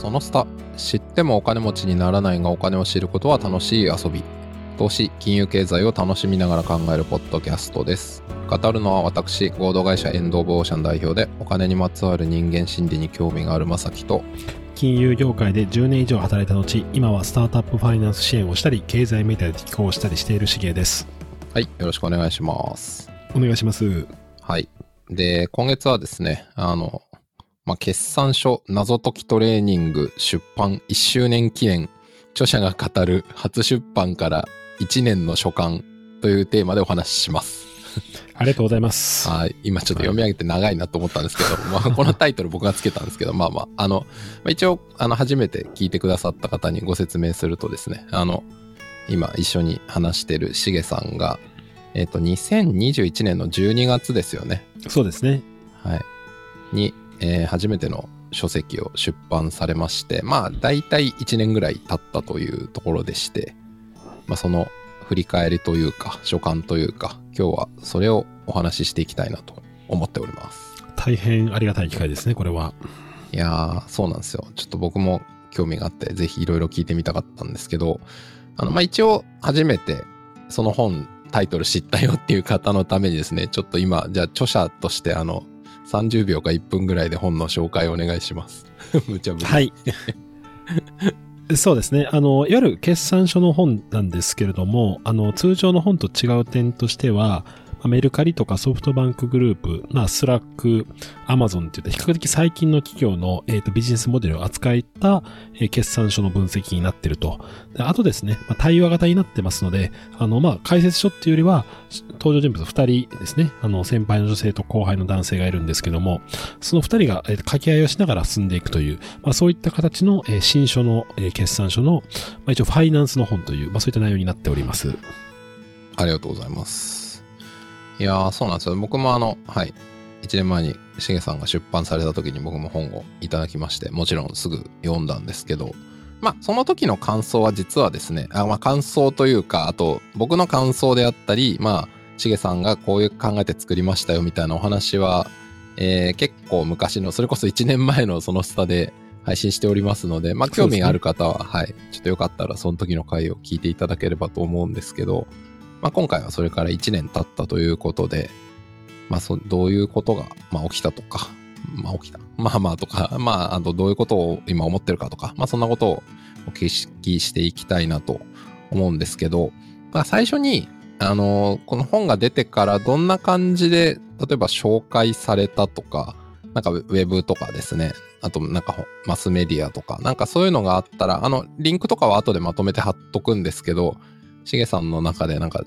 そのスタ知ってもお金持ちにならないがお金を知ることは楽しい遊び。投資金融経済を楽しみながら考えるポッドキャストです。語るのは私合同会社エンド・オブ・オーシャン代表でお金にまつわる人間心理に興味があるまさきと金融業界で10年以上働いた後今はスタートアップファイナンス支援をしたり経済メディアで寄稿したりしているしげです。はいよろしくお願いします。お願いします。はい。で今月はですねあのまあ、決算書謎解きトレーニング出版1周年記念著者が語る初出版から1年の書簡というテーマでお話しします。ありがとうございます。はい。今ちょっと読み上げて長いなと思ったんですけど、まあ、このタイトル僕がつけたんですけど、まあまあ、あの、まあ、一応、あの、初めて聞いてくださった方にご説明するとですね、あの、今一緒に話してるしげさんが、えっ、と、2021年の12月ですよね。そうですね。はい。に、えー初めての書籍を出版されまして、まあ、大体1年ぐらい経ったというところでして、まあ、その振り返りというか、書簡というか、今日はそれをお話ししていきたいなと思っております。大変ありがたい機会ですね、これは。いやー、そうなんですよ。ちょっと僕も興味があって、ぜひいろいろ聞いてみたかったんですけど、あの、まあ、一応、初めてその本、タイトル知ったよっていう方のためにですね、ちょっと今、じゃあ著者としてあの、30秒か1分ぐらいで本の紹介をお願いします。無茶ぶり。はい。そうですね。あの、いわゆる決算書の本なんですけれども、あの、通常の本と違う点としては、メルカリとかソフトバンクグループ、まあ、スラック、アマゾンっていった比較的最近の企業の、えーとビジネスモデルを扱った、え決算書の分析になってると。であとですね、まあ、対話型になってますので、あの、まあ、解説書っていうよりは、登場人物2人ですね、あの、先輩の女性と後輩の男性がいるんですけども、その2人が、えー掛け合いをしながら進んでいくという、まあ、そういった形の、え新書の、え決算書の、まあ、一応ファイナンスの本という、まあ、そういった内容になっております。ありがとうございます。いやー、そうなんですよ。僕もあの、はい。1年前にしげさんが出版された時に僕も本をいただきまして、もちろんすぐ読んだんですけど、まあ、その時の感想は実はですね、あまあ、感想というか、あと、僕の感想であったり、まあ、しげさんがこういう考えて作りましたよみたいなお話は、えー結構昔の、それこそ1年前のそのスタで配信しておりますので、まあ、興味がある方は、はい、ちょっとよかったらその時の回を聞いていただければと思うんですけど、まあ、今回はそれから1年経ったということで、まあ、そどういうことが、まあ、起きたとか、まあ、起きた。まあまあとか、まあ、あとどういうことを今思ってるかとか、まあ、そんなことをお聞きしていきたいなと思うんですけど、まあ、最初に、あのこの本が出てからどんな感じで、例えば紹介されたとか、なんかウェブとかですね、あとなんかマスメディアとか、なんかそういうのがあったら、あの、リンクとかは後でまとめて貼っとくんですけど、しげさんの中でなんか、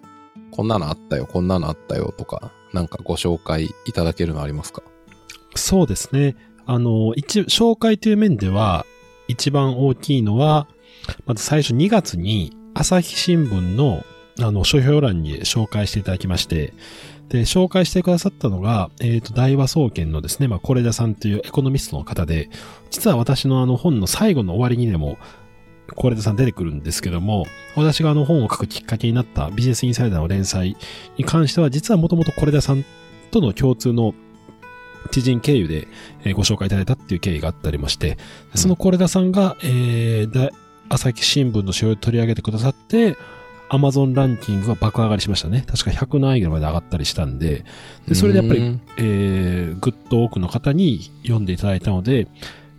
こんなのあったよ、こんなのあったよとか、なんかご紹介いただけるのありますか？そうですね。あの、一、紹介という面では、一番大きいのは、まず最初2月に、朝日新聞の、あの、書評欄に紹介していただきまして、で、紹介してくださったのが、えっ、と、大和総研のですね、まあ、是枝さんというエコノミストの方で、実は私のあの本の最後の終わりにでも、是枝さん出てくるんですけども、私があの本を書くきっかけになったビジネスインサイダーの連載に関しては、実はもともと是枝さんとの共通の知人経由でえーご紹介いただいたっていう経緯があったりまして、その是枝さんが、えーだ朝日新聞の使用を取り上げてくださって、アマゾンランキングが爆上がりしましたね。確か100何位ぐらいまで上がったりしたんで、でそれでやっぱりえーぐっと多くの方に読んでいただいたので、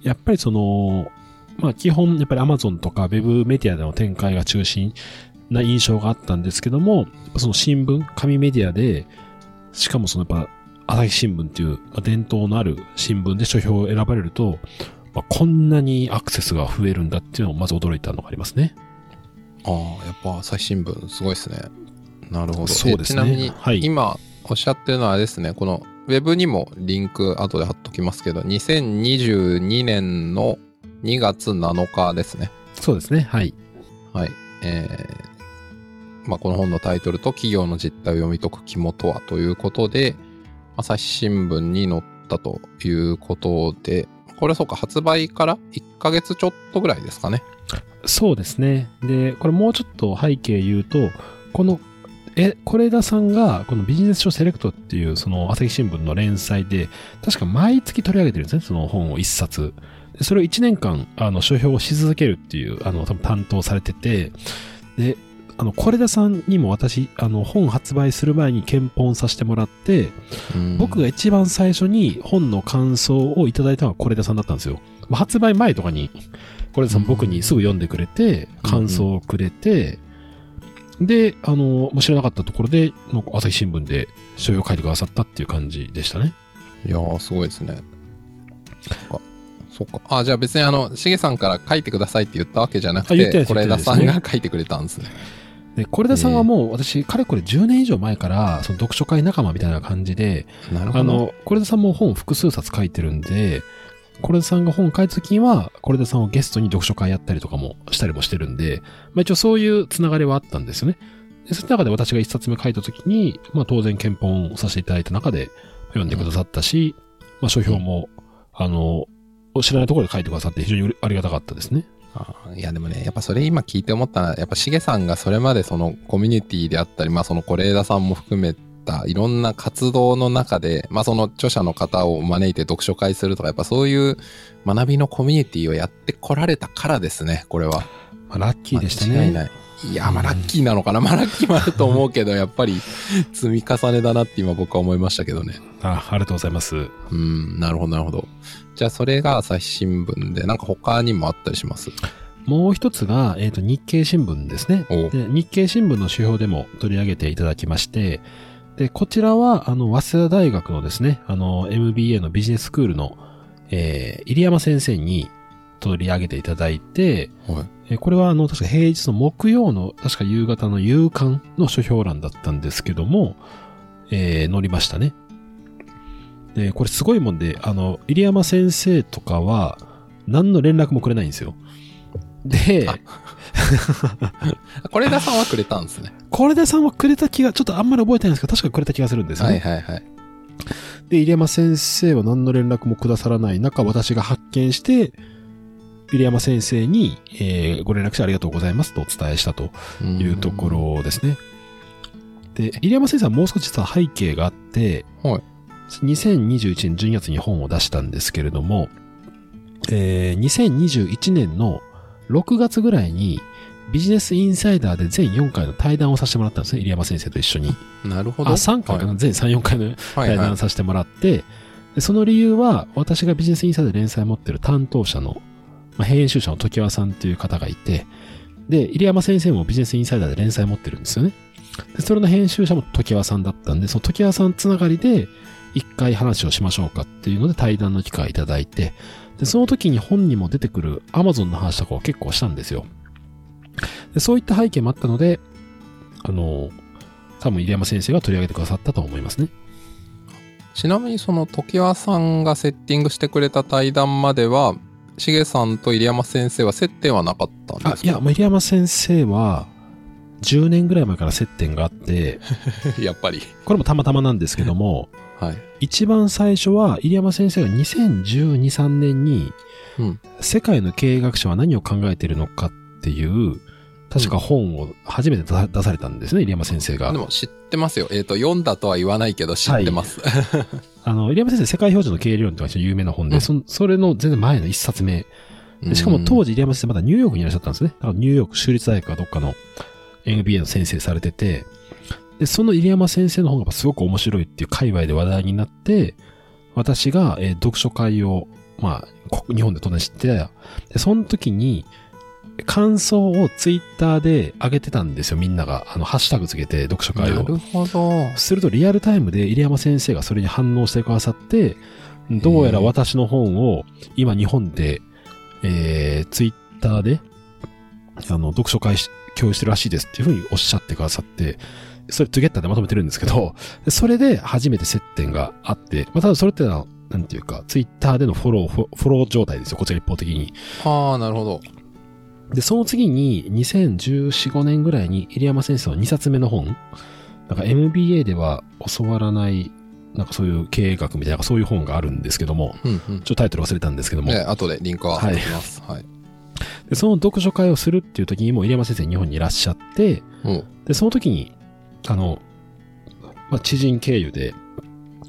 やっぱりその、まあ基本、やっぱり Amazon とか Web メディアでの展開が中心な印象があったんですけども、その新聞、紙メディアで、しかもそのやっぱ朝日新聞っていう、まあ伝統のある新聞で書評を選ばれると、まあ、こんなにアクセスが増えるんだっていうのをまず驚いたのがありますね。ああ、やっぱ朝日新聞すごいですね。なるほど。そうですねえちなみに、はい今おっしゃってるのはあれですね、このウェブにもリンク後で貼っときますけど、2022年の2月7日ですね。そうですね。はい。はい。えーまあ、この本のタイトルと企業の実態を読み解く肝とはということで、朝日新聞に載ったということで、これそうか、発売から1ヶ月ちょっとぐらいですかね。そうですね。で、これもうちょっと背景言うと、この、え、是枝さんが、このビジネス書セレクトっていう、その朝日新聞の連載で、確か毎月取り上げてるんですね、その本を一冊。でそれを1年間、あの、書評をし続けるっていう、あの、多分担当されてて、で、あの、是枝さんにも私、あの、本発売する前に検本させてもらって、うん僕が一番最初に本の感想をいただいたのは是枝さんだったんですよ。まあ発売前とかに、是枝さん僕にすぐ読んでくれて、うん感想をくれて、で、あの、知らなかったところで、朝日新聞で書評を書いてくださったっていう感じでしたね。いやー、すごいですね。そっか。あ、じゃあ別にあの、しげさんから書いてくださいって言ったわけじゃなくて、て是枝さんが書いてくれたんですね。で、是枝さんはもう私、かれこれ10年以上前から、その読書会仲間みたいな感じで、なるほど。あの、是枝さんも本複数冊書いてるんで、是枝さんが本書いた時には、是枝さんをゲストに読書会やったりとかもしたりもしてるんで、まあ一応そういうつながりはあったんですよね。で、その中で私が一冊目書いた時に、まあ当然検本をさせていただいた中で読んでくださったし、まあ書評も、あの、知らないところで書いてくださって非常にありがたかったですね。あーいやでもね、やっぱそれ今聞いて思ったのは、やっぱしげさんがそれまでそのコミュニティであったり、まあその是枝さんも含めたいろんな活動の中で、まあその著者の方を招いて読書会するとか、やっぱそういう学びのコミュニティをやってこられたからですね、これは。まあラッキーでしたね。間違いない。いや、まあラッキーなのかな。まあラッキーもあると思うけど、やっぱり積み重ねだなって今僕は思いましたけどね。あありがとうございます。うん、なるほど、なるほど。じゃあそれが朝日新聞で、なんか他にもあったりします？もう一つが、えっ、と、日経新聞ですね。おで日経新聞の指標でも取り上げていただきまして、で、こちらは、あの、早稲田大学のですね、あの、MBA のビジネススクールの、えー、入山先生に取り上げていただいて、はい。えーこれは、あの、確か平日の木曜の、確か夕方の夕刊の書評欄だったんですけども、えー、載りましたね。で、これすごいもんで、あの、入山先生とかは、何の連絡もくれないんですよ。で、あ是枝さんはくれたんですね。是枝さんはくれた気が、ちょっとあんまり覚えてないんですけど、確かくれた気がするんですよね。はいはいはい。で、入山先生は何の連絡もくださらない中、私が発見して、入山先生に、えーご連絡してありがとうございますとお伝えしたというところですね。で、入山先生はもう少し実は背景があって、はい2021年12月に本を出したんですけれども、えー2021年の6月ぐらいにビジネスインサイダーで全4回の対談をさせてもらったんですね、入山先生と一緒に。なるほど。あ、3回かな、全3、4回のはいはい対談させてもらって、でその理由は、私がビジネスインサイダーで連載を持ってる担当者の、まあ、編集者の時和さんっていう方がいて、で、入山先生もビジネスインサイダーで連載持ってるんですよね。で、それの編集者も時和さんだったんで、その時和さんつながりで、一回話をしましょうかっていうので対談の機会をいただいて、で、その時に本にも出てくる Amazon の話とかを結構したんですよ。で、そういった背景もあったので、あの、多分入山先生が取り上げてくださったと思いますね。ちなみにその時和さんがセッティングしてくれた対談までは、しげさんと入山先生は接点はなかったんですか？あ、いや、入山先生は、10年ぐらい前から接点があって、やっぱり。これもたまたまなんですけども、はい。一番最初は、入山先生が2012、3年に、うん世界の経営学者は何を考えているのかっていう、確か本を初めて出出されたんですね、入山先生がで。も知ってますよ。えっ、と、読んだとは言わないけど知ってます。あの、入山先生、世界標準の経営理論っていうのが非常に有名な本で、うんそそれの全然前の一冊目。でしかも当時、時入山先生まだニューヨークにいらっしゃったんですね。ニューヨーク州立大学かどっかの NBA の先生されてて、で、その入山先生の本がすごく面白いっていう界隈で話題になって、私が、えー読書会を、まあ、こ日本で当然知って、で、その時に、感想をツイッターで上げてたんですよ、みんなが。あの、ハッシュタグつけて読書会を。なるほど。するとリアルタイムで入山先生がそれに反応してくださって、どうやら私の本を今日本で、えー、ツイッターで、あの、読書会し共有してるらしいですっていうふうにおっしゃってくださって、それトゥゲッターでまとめてるんですけど、それで初めて接点があって、まあ、ただそれってのは、なんていうか、ツイッターでのフォロー、フォフォロー状態ですよ、こちら一方的に。ああ、なるほど。で、その次に2014、5年ぐらいに入山先生の2冊目の本、なんか MBA では教わらない、なんかそういう経営学みたいな、そういう本があるんですけども、うんうん。ちょっとタイトル忘れたんですけども、で、後でリンクは貼ってます。はい。でその読書会をするっていう時にも入山先生日本にいらっしゃって、うん。で、その時に、あの、まあ、知人経由で、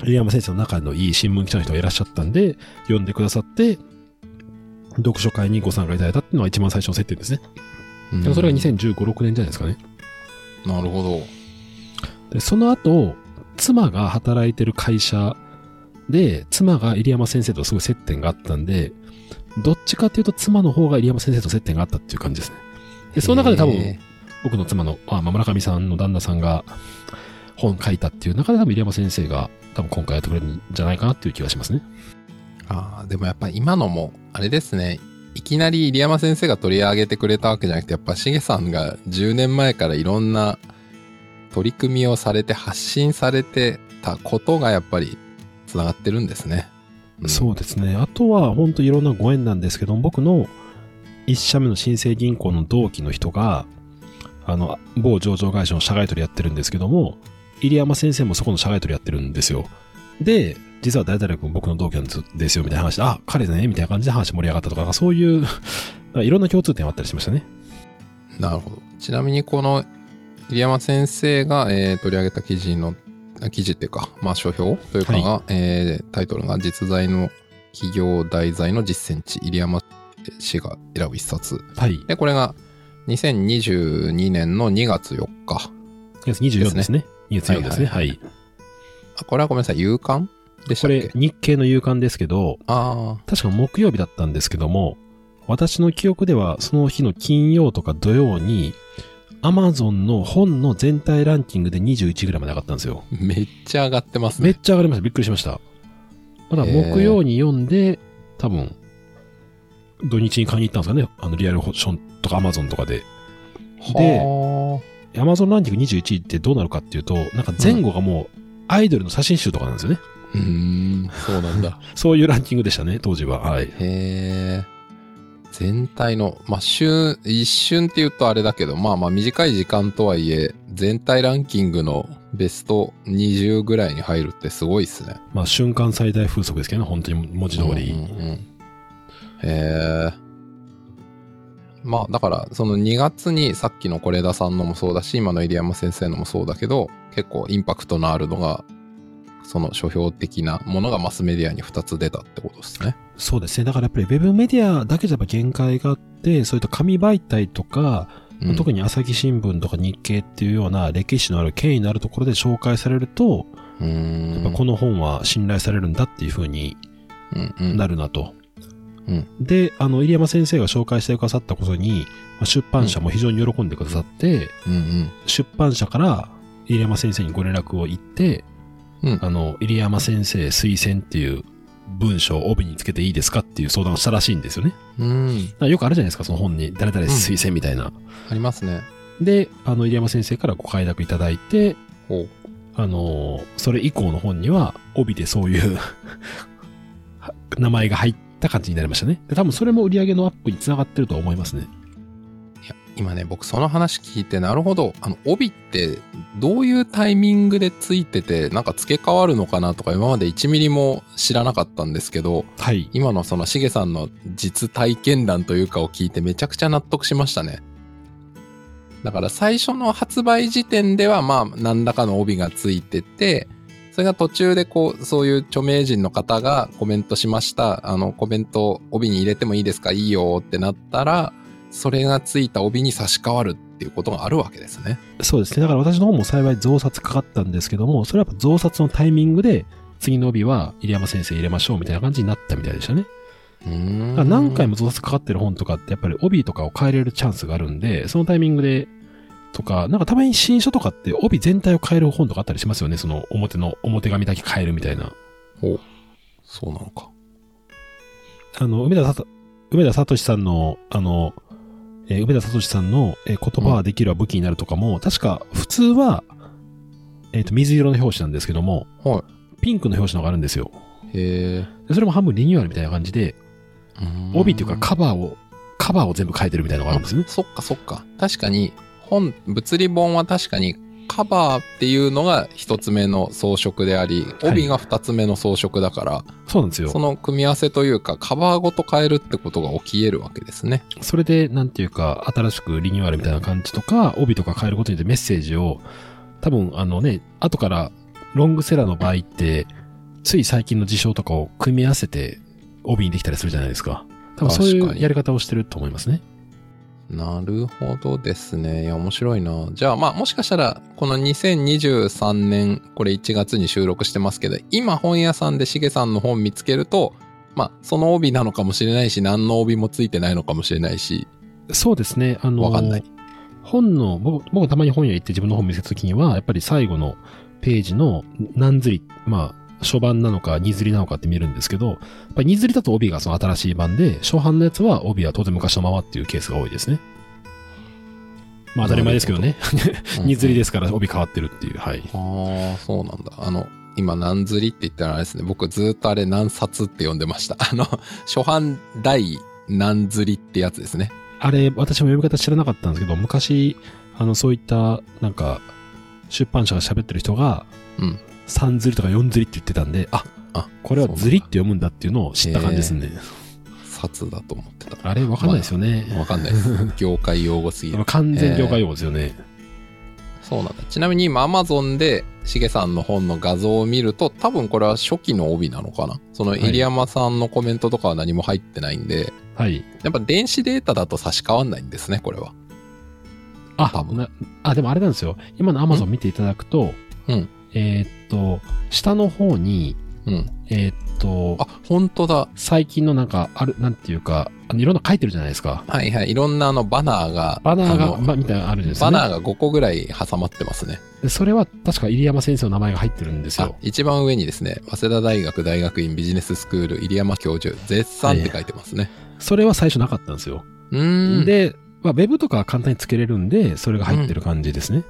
入山先生の仲のいい新聞記者の人がいらっしゃったんで、呼んでくださって、読書会にご参加いただいたっていうのが一番最初の設定ですね。うんでそれが2015、6年じゃないですかね。なるほど。で、その後、妻が働いてる会社で、妻が入山先生とすごい接点があったんで、どっちかっていうと妻の方が入山先生と接点があったっていう感じですね。で、その中で多分、へ僕の妻の、あ村上さんの旦那さんが本書いたっていう中で多分入山先生が多分今回やってくれるんじゃないかなっていう気がしますね。ああ、でもやっぱ今のも、あれですね。いきなり入山先生が取り上げてくれたわけじゃなくて、やっぱしげさんが10年前からいろんな取り組みをされて発信されてたことがやっぱり繋がってるんですね。んそうですね。あとは本当いろんなご縁なんですけど、僕の一社目の新生銀行の同期の人が、あの、某上場会社の社外取りやってるんですけども、入山先生もそこの社外取りやってるんですよ。で、実は誰々君僕の同期なんですよ、みたいな話で、あ、彼ね、みたいな感じで話盛り上がったとか、そういう、いろんな共通点があったりしましたね。なるほど。ちなみにこの入山先生が、えー取り上げた記事の、あ記事っていうか、まあ書評というかが、えータイトルが実在の企業題材の実践地、入山氏が選ぶ一冊。はい。で、これが2022年の2月4日。2月24ですね。2月24ですね。ははいい。あ、これはごめんなさい、夕刊？でこれ、日経の夕刊ですけど、あ確か木曜日だったんですけども、私の記憶ではその日の金曜とか土曜に、アマゾンの本の全体ランキングで21ぐらいまで上がったんですよ。あ、めっちゃ上がってますめっね。ちゃ上がりました。びっくりしました。まだ木曜に読んで、多分、土日に買いに行ったんですかね？あの、リアルションとかアマゾンとかで。ではアマゾンランキング21位ってどうなるかっていうと、なんか前後がもう、アイドルの写真集とかなんですよね。あ。うーん、そうなんだ。そういうランキングでしたね、当時は。はい。へえ。全体の、まあ、瞬、一瞬って言うとあれだけど、まあまあ短い時間とはいえ、全体ランキングのベスト20ぐらいに入るってすごいっすね。まあ、瞬間最大風速ですけどね、本当に文字通り。うんうんうんへえ。まあだからその2月にさっきの是枝さんのもそうだし今の入山先生のもそうだけど結構インパクトのあるのがその書評的なものがマスメディアに2つ出たってことですね。そうですね。だからやっぱりウェブメディアだけじゃやっぱ限界があって、そういった紙媒体とか、うん特に朝日新聞とか日経っていうような歴史のある権威のあるところで紹介されると、うーんやっぱこの本は信頼されるんだっていう風にうんうんなるなと。うんで、あの、入山先生が紹介してくださったことに、まあ出版社も非常に喜んでくださって、うんうん。出版社から入山先生にご連絡を言って、うん。あの、入山先生推薦っていう文章を帯につけていいですかっていう相談をしたらしいんですよね。うん。よくあるじゃないですか、その本に。誰々推薦みたいな。ありますね。で、あの、入山先生からご快諾いただいて、あの、それ以降の本には帯でそういう 名前が入った感じになりましたね。で、多分それも売り上げのアップにつながってるとは思いますね。いや今ね僕その話聞いてなるほどあの帯ってどういうタイミングでついててなんか付け替わるのかなとか今まで1ミリも知らなかったんですけどはい。今のそのしげさんの実体験談というかを聞いてめちゃくちゃ納得しましたね。だから最初の発売時点ではまあ何らかの帯がついてて、それが途中でこう、そういう著名人の方がコメントしました。あのコメント帯に入れてもいいですか？いいよってなったら、それがついた帯に差し替わるっていうことがあるわけですね。そうですね。だから私の方も幸い増刷かかったんですけども、それはやっぱ増刷のタイミングで、次の帯は入山先生入れましょうみたいな感じになったみたいでしたね。うーん何回も増刷かかってる本とかってやっぱり帯とかを変えれるチャンスがあるんで、そのタイミングで、とか、なんかたまに新書とかって帯全体を変える本とかあったりしますよね。その表の、表紙だけ変えるみたいな。おそうなのか。あの、梅田さと、梅田聡さんの、あの、えー梅田聡さんの、えー言葉はできるは武器になるとかも、確か普通は、えっ、と、水色の表紙なんですけども、はピンクの表紙の方があるんですよ。い。へえ。でそれも半分リニューアルみたいな感じで、帯っていうかカバーを、カバーを全部変えてるみたいなのがあるんですね。そっかそっか。確かに、本、物理本は確かにカバーっていうのが一つ目の装飾であり、はい帯が二つ目の装飾だから、そうなんですよそ。の組み合わせというか、カバーごと変えるってことが起き得るわけですね。それで、なんていうか、新しくリニューアルみたいな感じとか、帯とか変えることによってメッセージを、多分、あのね、後から、ロングセラーの場合って、つい最近の事象とかを組み合わせて、帯にできたりするじゃないですか。多分そういうやり方をしてると思いますね。なるほどですね。いや、面白いな。じゃあ、まあ、もしかしたら、この2023年、これ1月に収録してますけど、今本屋さんでしげさんの本見つけると、まあ、その帯なのかもしれないし、何の帯もついてないのかもしれないし、そうですね。あの、わかんない本の、僕、僕たまに本屋行って自分の本見せたときには、やっぱり最後のページの何釣り、まあ、初版なのか二釣りなのかって見るんですけど、やっぱり二釣りだと帯がその新しい版で、初版のやつは帯は当然昔のままっていうケースが多いですね。まあ当たり前ですけどね。二釣りですから帯変わってるっていう、はい。ああ、そうなんだ。あの、今、何釣りって言ったらあれですね。僕ずっとあれ何冊って呼んでました。あの、初版第何釣りってやつですね。あれ、私も読み方知らなかったんですけど、昔、あの、そういった、なんか、出版社が喋ってる人が、うん。3釣りとか4釣りって言ってたんで、あ、あ、これは釣りって読むんだっていうのを知った感じですね。冊だと思ってた。あれ、わかんないですよね。わかんないです。業界用語すぎる。完全業界用語ですよね。そうなんだ。ちなみに今 Amazon でしげさんの本の画像を見ると多分これは初期の帯なのかなそのい入山さんのコメントとかは何も入ってないんで、はい。やっぱ電子データだと差し替わんないんですね、これは。多あ、分なあ、でもあれなんですよ。今の Amazon 見ていただくと、うんえーっと、下の方に、うん。えーっと、あ、本当だ。最近のなんか、ある、なんていうか、あのいろんな書いてるじゃないですか。はいはい。いろんなあのバナーが、バナーが、ま、みたいなのあるんですよね。バナーが5個ぐらい挟まってますね。でそれは確か入山先生の名前が入ってるんですあよ。、一番上にですね、早稲田大学大学院ビジネススクール入山教授、絶賛って書いてますね。それは最初なかったんですよ。うーん。で、まあ、ウェブとかは簡単につけれるんで、それが入ってる感じですね。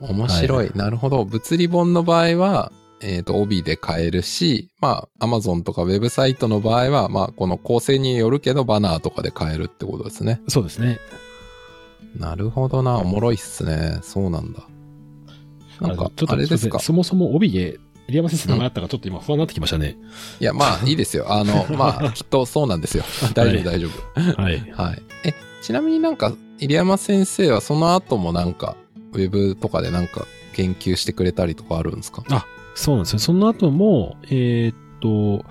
面白い。はなるほど。物理本の場合は、えっ、と、帯で買えるし、まあ、Amazon とかウェブサイトの場合は、まあ、この構成によるけど、バナーとかで買えるってことですね。そうですね。なるほどな。おもろいっすね。そうなんだ。なんかあれちょっ、とあれですか？そもそも帯で、入山先生の名前あったからちょっと今不安になってきましたね。いや、まあ、いいですよ。あの、まあ、きっとそうなんですよ。大丈夫、大丈夫。はい。はい。え、ちなみになんか、入山先生はその後もなんか、ウェブとかでなんか研究してくれたりとかあるんですか？そうなんですよ。その後も、えーっと、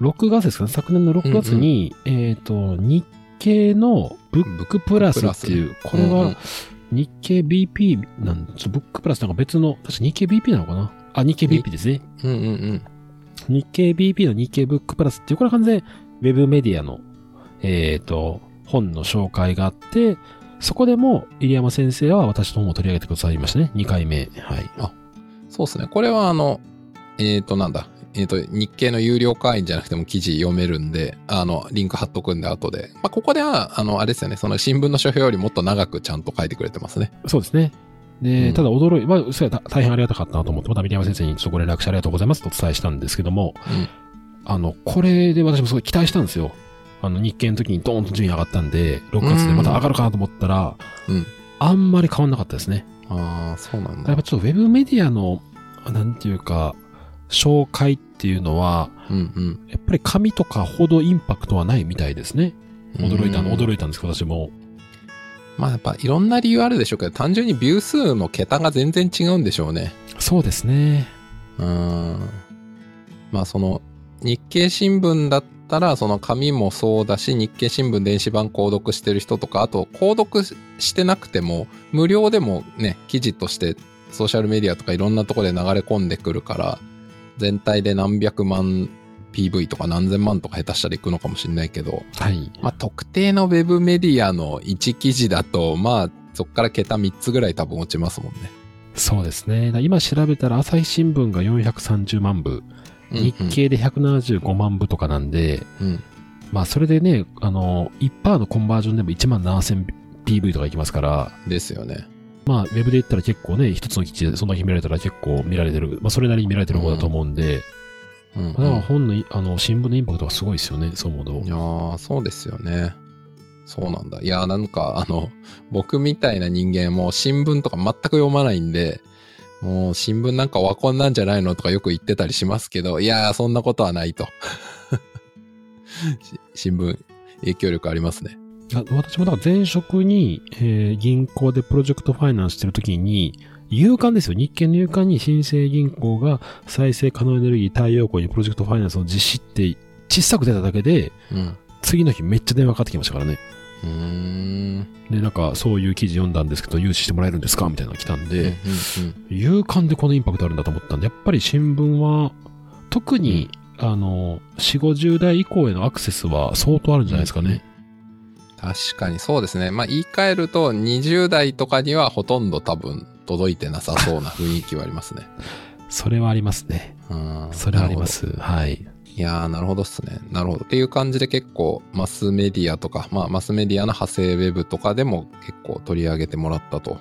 6月ですかね、昨年の6月に、えーっと、日経のブックプラスっていう、これうんうんは日経 BP なんちょブックプラスなんか別の、確か日経 BP なのかな？あ、日経 BP ですね。うんうんうん。日経 BP の日経ブックプラスっていう、これは完全ウェブメディアの、えっ、と、本の紹介があって、そこでも、入山先生は私の本を取り上げてくださいましたね。2回目。はい。そうですね。これはあの、えっ、と、なんだ。えっ、と、日経の有料会員じゃなくても記事読めるんで、あの、リンク貼っとくんで後で。まあ、ここでは、あの、あれですよね。その新聞の書評よりもっと長くちゃんと書いてくれてますね。そうですね。で、うんただ驚い、まあ、それは大変ありがたかったなと思って、また入山先生にちょっとご連絡してありがとうございますとお伝えしたんですけども、うんあの、これで私もすごい期待したんですよ。あの、日経の時にドーンと順位上がったんで、6月でまた上がるかなと思ったら、うんあんまり変わんなかったですね。ああ、そうなんやっだ。ぱちょっとウェブメディアの、なんていうか、紹介っていうのは、うんうん。やっぱり紙とかほどインパクトはないみたいですね。驚いたの、うん驚いたんですけど、私も。まあ、やっぱいろんな理由あるでしょうけど、単純にビュー数の桁が全然違うんでしょうね。そうですね。うーん。まあその日経新聞だったらその紙もそうだし日経新聞電子版購読してる人とかあと購読してなくても無料でもね記事としてソーシャルメディアとかいろんなとこで流れ込んでくるから全体で何百万 PV とか何千万とか下手したらいくのかもしれないけどはい。まあ特定のウェブメディアの1記事だとまあそっから桁3つぐらい多分落ちますもんね。そうですね。だ今調べたら朝日新聞が430万部、日経で175万部とかなんで、うんうんまあそれでね、あの、1%のコンバージョンでも1万7000 PV とかいきますから、ですよね。まあウェブで言ったら結構ね、一つの記事でそんなに見られたら結構見られてる、まあそれなりに見られてる方だと思うんで、うんうんだから本のい、あの、新聞のインパクトがすごいですよね、そう思うとい。やー、そうですよね。そうなんだ。いやー、なんか、あの、僕みたいな人間も新聞とか全く読まないんで、もう新聞なんかワコンなんじゃないのとかよく言ってたりしますけど、いやー、そんなことはないと。し新聞、影響力ありますね。あ私もだから前職に、えー銀行でプロジェクトファイナンスしてるときに、夕刊ですよ。日経の夕刊に新生銀行が再生可能エネルギー太陽光にプロジェクトファイナンスを実施って小さく出ただけで、うん。次の日めっちゃ電話かかってきましたからね。うーん。で、なんか、そういう記事読んだんですけど、融資してもらえるんですかみたいなのが来たんうんうんで、勇敢でこのインパクトあるんだと思ったんで、やっぱり新聞は、特に、あの、4、50代以降へのアクセスは相当あるんじゃないですかね。確かにそうですね。まあ言い換えると20代とかにはほとんど多分届いてなさそうな雰囲気はありますね。それはありますね。うん。それはあります。はい。いやー、なるほどっすね。なるほど。っていう感じで結構マスメディアとか、まあマスメディアの派生ウェブとかでも結構取り上げてもらったと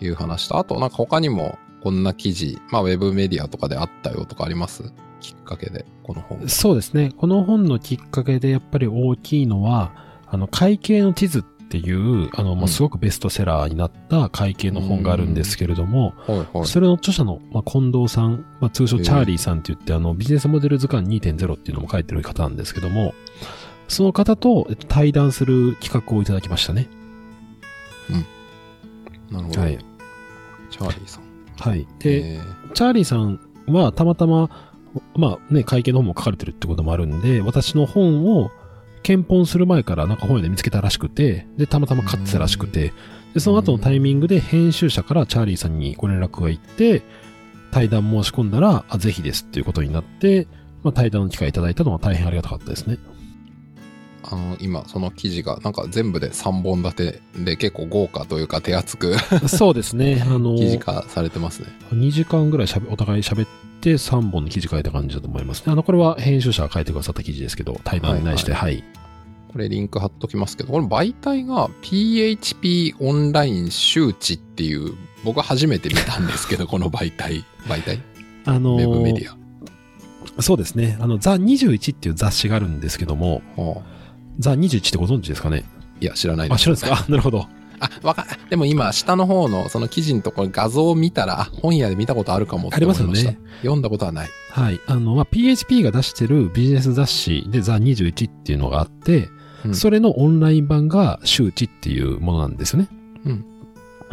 いう話と、あとなんか他にもこんな記事、まあウェブメディアとかであったよとかあります？きっかけで、この本。そうですね。この本のきっかけでやっぱり大きいのは、あの、会計の地図っていう、あの、もうすごくベストセラーになった会計の本があるんですけれども、はいはい。それの著者の、まあ、近藤さん、まあ、通称チャーリーさんって言って、あの、ビジネスモデル図鑑2.0っていうのも書いてる方なんですけども、その方とえっと対談する企画をいただきましたね。なるほど。はい。チャーリーさん。はい。で、えーチャーリーさんはたまたま、まあね、会計の本も書かれてるってこともあるんで、私の本を検本する前からなんか本屋で見つけたらしくて、で、たまたま買ってたらしくて、で、その後のタイミングで編集者からチャーリーさんにご連絡が行って、対談申し込んだら、あ、ぜひですっていうことになって、まあ対談の機会いただいたのは大変ありがたかったですね。あの、今、その記事が、なんか全部で3本立てで結構豪華というか手厚く そうですね。あの、記事化されてますね。2時間ぐらいしゃべお互い喋って3本の記事書いた感じだと思いますね。あの、これは編集者が書いてくださった記事ですけど、対談に対して、はい。これリンク貼っときますけど、これ媒体が PHP オンライン周知っていう、僕は初めて見たんですけど、この媒体、媒体？あのウェブメディア。そうですね。あの、ザ21っていう雑誌があるんですけども、はあザ21ってご存知ですかね？いや、知らないであ、す。知らないですか？あ、なるほど。あ、わかでも今、下の方のその記事のところ画像を見たら、あ、本屋で見たことあるかもってありますよ。ね。読んだことはない。はい。あの、まあ、PHP が出してるビジネス雑誌でザ21っていうのがあって、うんそれのオンライン版が周知っていうものなんですよね。うん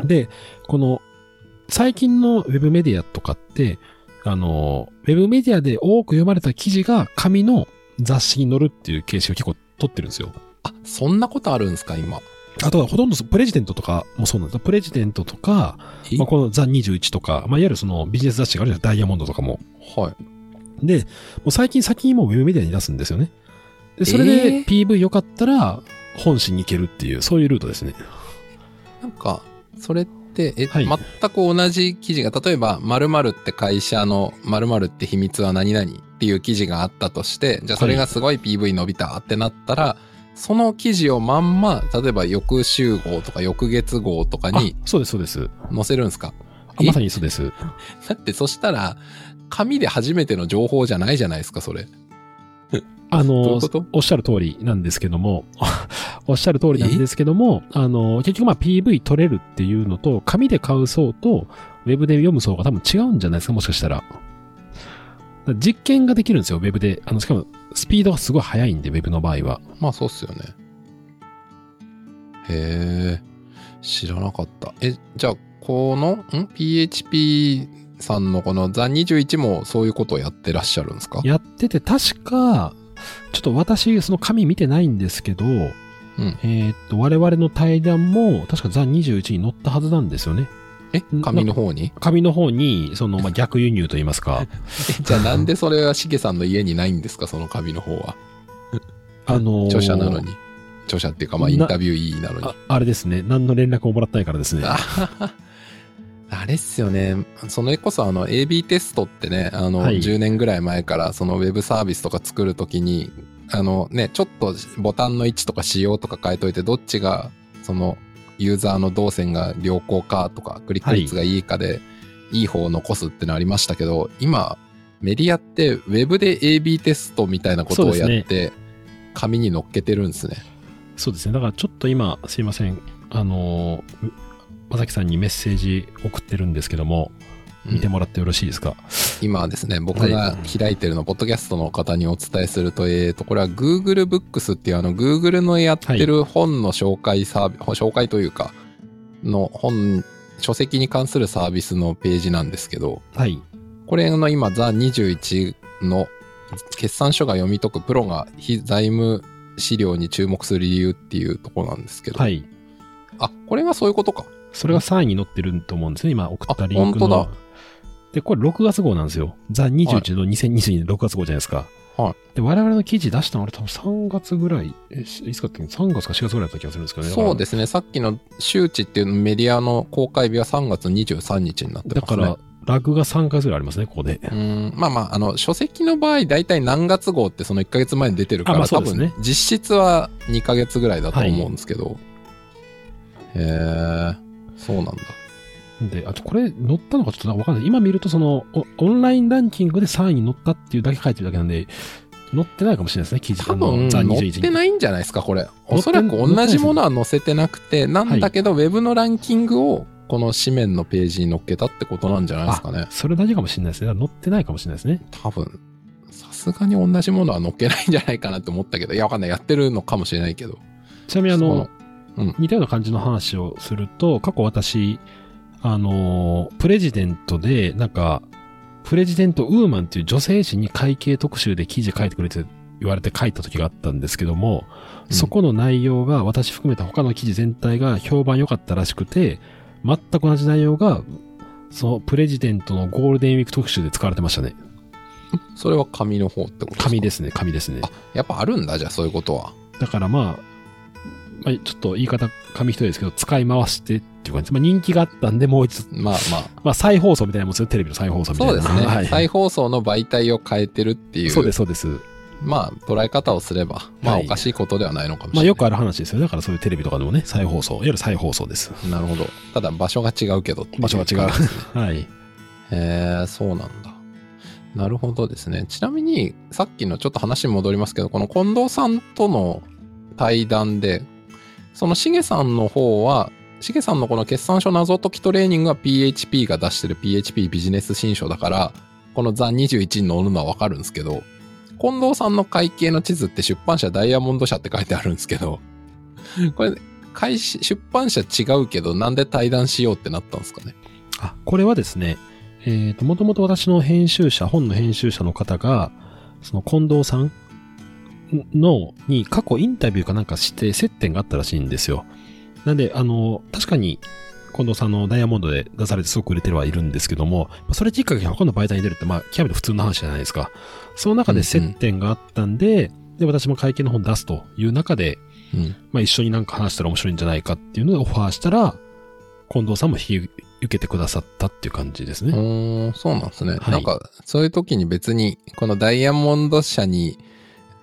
で、この、最近のウェブメディアとかって、あの、ウェブメディアで多く読まれた記事が紙の雑誌に載るっていう形式を結構取ってるんですよ。あ、そんなことあるんですか、今。あとはほとんどプレジデントとかもそうなんですプレジデントとか、え？まあ、このザ21とか、まあ、いわゆるそのビジネス雑誌があるじゃないダイヤモンドとかも。はい。で、もう最近先にもうウェブメディアに出すんですよね。で、それえ？で PV 良かったら本誌に行けるっていう、そういうルートですね。なんか、それって、え、はい全く同じ記事が、例えば、〇〇って会社の〇〇って秘密は何々っていう記事があったとして、じゃあそれがすごい PV 伸びたってなったら、その記事をまんま、例えば翌週号とか翌月号とかあに、そうです、そうです。載せるんですか？あまさにそうです。だってそしたら、紙で初めての情報じゃないじゃないですか、それ。あのおっしゃる通りなんですけども、おっしゃる通りなんですけども、あの、結局まあ PV 取れるっていうのと、紙で買う層と、ウェブで読む層が多分違うんじゃないですか、もしかしたら。実験ができるんですよ、ウェブで。あの、しかも、スピードがすごい速いんで、ウェブの場合は。まあそうっすよね。へえ、知らなかった。え、じゃあ、この、ん ?PHP さんのこのザ21もそういうことをやってらっしゃるんですか？やってて、確か、ちょっと私、その紙見てないんですけど、うん。えーっと、我々の対談も、確かザ21に載ったはずなんですよね。え、紙の方に？紙の方に、その、まあ、逆輸入といいますか、え じゃあなんでそれはしげさんの家にないんですか？その紙の方は。あのー著者なのに。著者っていうか、まあインタビューイーなのに。ああれですね。何の連絡ももらってないからですね。ああれっすよね。それこそあの AB テストってね、あのはい10年ぐらい前からそのウェブサービスとか作るときに、あのね、ちょっとボタンの位置とか仕様とか変えといて、どっちがそのユーザーの動線が良好かとか、クリック率がいいかで、いい方を残すってのありましたけど、今、メディアってウェブで AB テストみたいなことをやって、紙に乗っけてるんですね。そうですね。だからちょっと今、すいません。あのー、まさきさんにメッセージ送ってるんですけども、うん見てもらってよろしいですか、今はですね、僕が開いてるの、ポッドキャストの方にお伝えすると、えーと、これは Google Books っていうあの、Google のやってる本の紹介サービス、紹介というか、の本、書籍に関するサービスのページなんですけど、はい。これの今、ザ21の決算書が読み解くプロが非財務資料に注目する理由っていうところなんですけど。はい。あ、これがそういうことか。それが3位に載ってると思うんですね。今送ったリンクのだ。で、これ6月号なんですよ。ザ21の2022年6月号じゃないですか。はい。で、我々の記事出したのあれ多分3月ぐらい、え、しいつかって ?3 月か4月ぐらいだった気がするんですけどね。そうですね。さっきの周知っていうメディアの公開日は3月23日になってますね。だから、ラグが3ヶ月ぐらいありますね、ここで。うーんまあまあ、あの、書籍の場合、大体何月号ってその1ヶ月前に出てるから、ね分、実質は2ヶ月ぐらいだと思うんですけど。へえ、そうなんだ。で、あとこれ載ったのかちょっとわかんない。今見るとそのオ、オンラインランキングで3位に載ったっていうだけ書いてるだけなんで、載ってないかもしれないですね、記事。多分、ザ載21に。ってないんじゃないですか、これ。おそらく同じものは載せてなくて、なんだけど、ウェブのランキングを、この紙面のページに載っけたってことなんじゃないですかね。それだけかもしれないですね。載ってないかもしれないですね。多分、さすがに同じものは載っけないんじゃないかなって思ったけど、いや、わかんない。やってるのかもしれないけど。ちなみにあのうん似たような感じの話をすると、過去私、あのー、プレジデントで、なんか、プレジデントウーマンっていう女性誌に会計特集で記事書いてくれて言われて書いた時があったんですけども、うんそこの内容が私含めた他の記事全体が評判良かったらしくて、全く同じ内容が、そのプレジデントのゴールデンウィーク特集で使われてましたね。それは紙の方ってことですか？紙ですね、紙ですね。あ、やっぱあるんだ、じゃあそういうことは。だからまあ、まあ、ちょっと言い方紙一重ですけど、使い回してっていう感じ。まあ人気があったんで、もう一度、まあまあ。まあ再放送みたいなもんですよ、テレビの再放送みたいな。そうですね、はい。再放送の媒体を変えてるっていう。そうです、そうです。まあ、捉え方をすれば、まあ、はいおかしいことではないのかもしれない。まあよくある話ですよね。だからそういうテレビとかでもね、再放送。いわゆる再放送です。なるほど。ただ、場所が違うけどう場所が違うはい。へえ、そうなんだ。なるほどですね。ちなみに、さっきのちょっと話に戻りますけど、この近藤さんとの対談で、そのしげさんの方は、しげさんのこの決算書謎解きトレーニングは PHP が出してる PHP ビジネス新書だから、このザ21に載るのはわかるんですけど、近藤さんの会計の地図って出版社ダイヤモンド社って書いてあるんですけど、これ、会社出版社違うけど、なんで対談しようってなったんですかね？あ、これはですね、えっ、と、もともと私の編集者、本の編集者の方が、その近藤さんの、に過去インタビューかなんかして接点があったらしいんですよ。なんで、あの、確かに、近藤さんのダイヤモンドで出されてすごく売れてるはいるんですけども、それきっかけに他の媒体に出るって、まあ、極めて普通の話じゃないですか。その中で接点があったんで、で、私も会見の本出すという中で、うん。まあ一緒になんか話したら面白いんじゃないかっていうのでオファーしたら、近藤さんも引き受けてくださったっていう感じですね。うーん、そうなんですね。はいなんか、そういう時に別に、このダイヤモンド社に、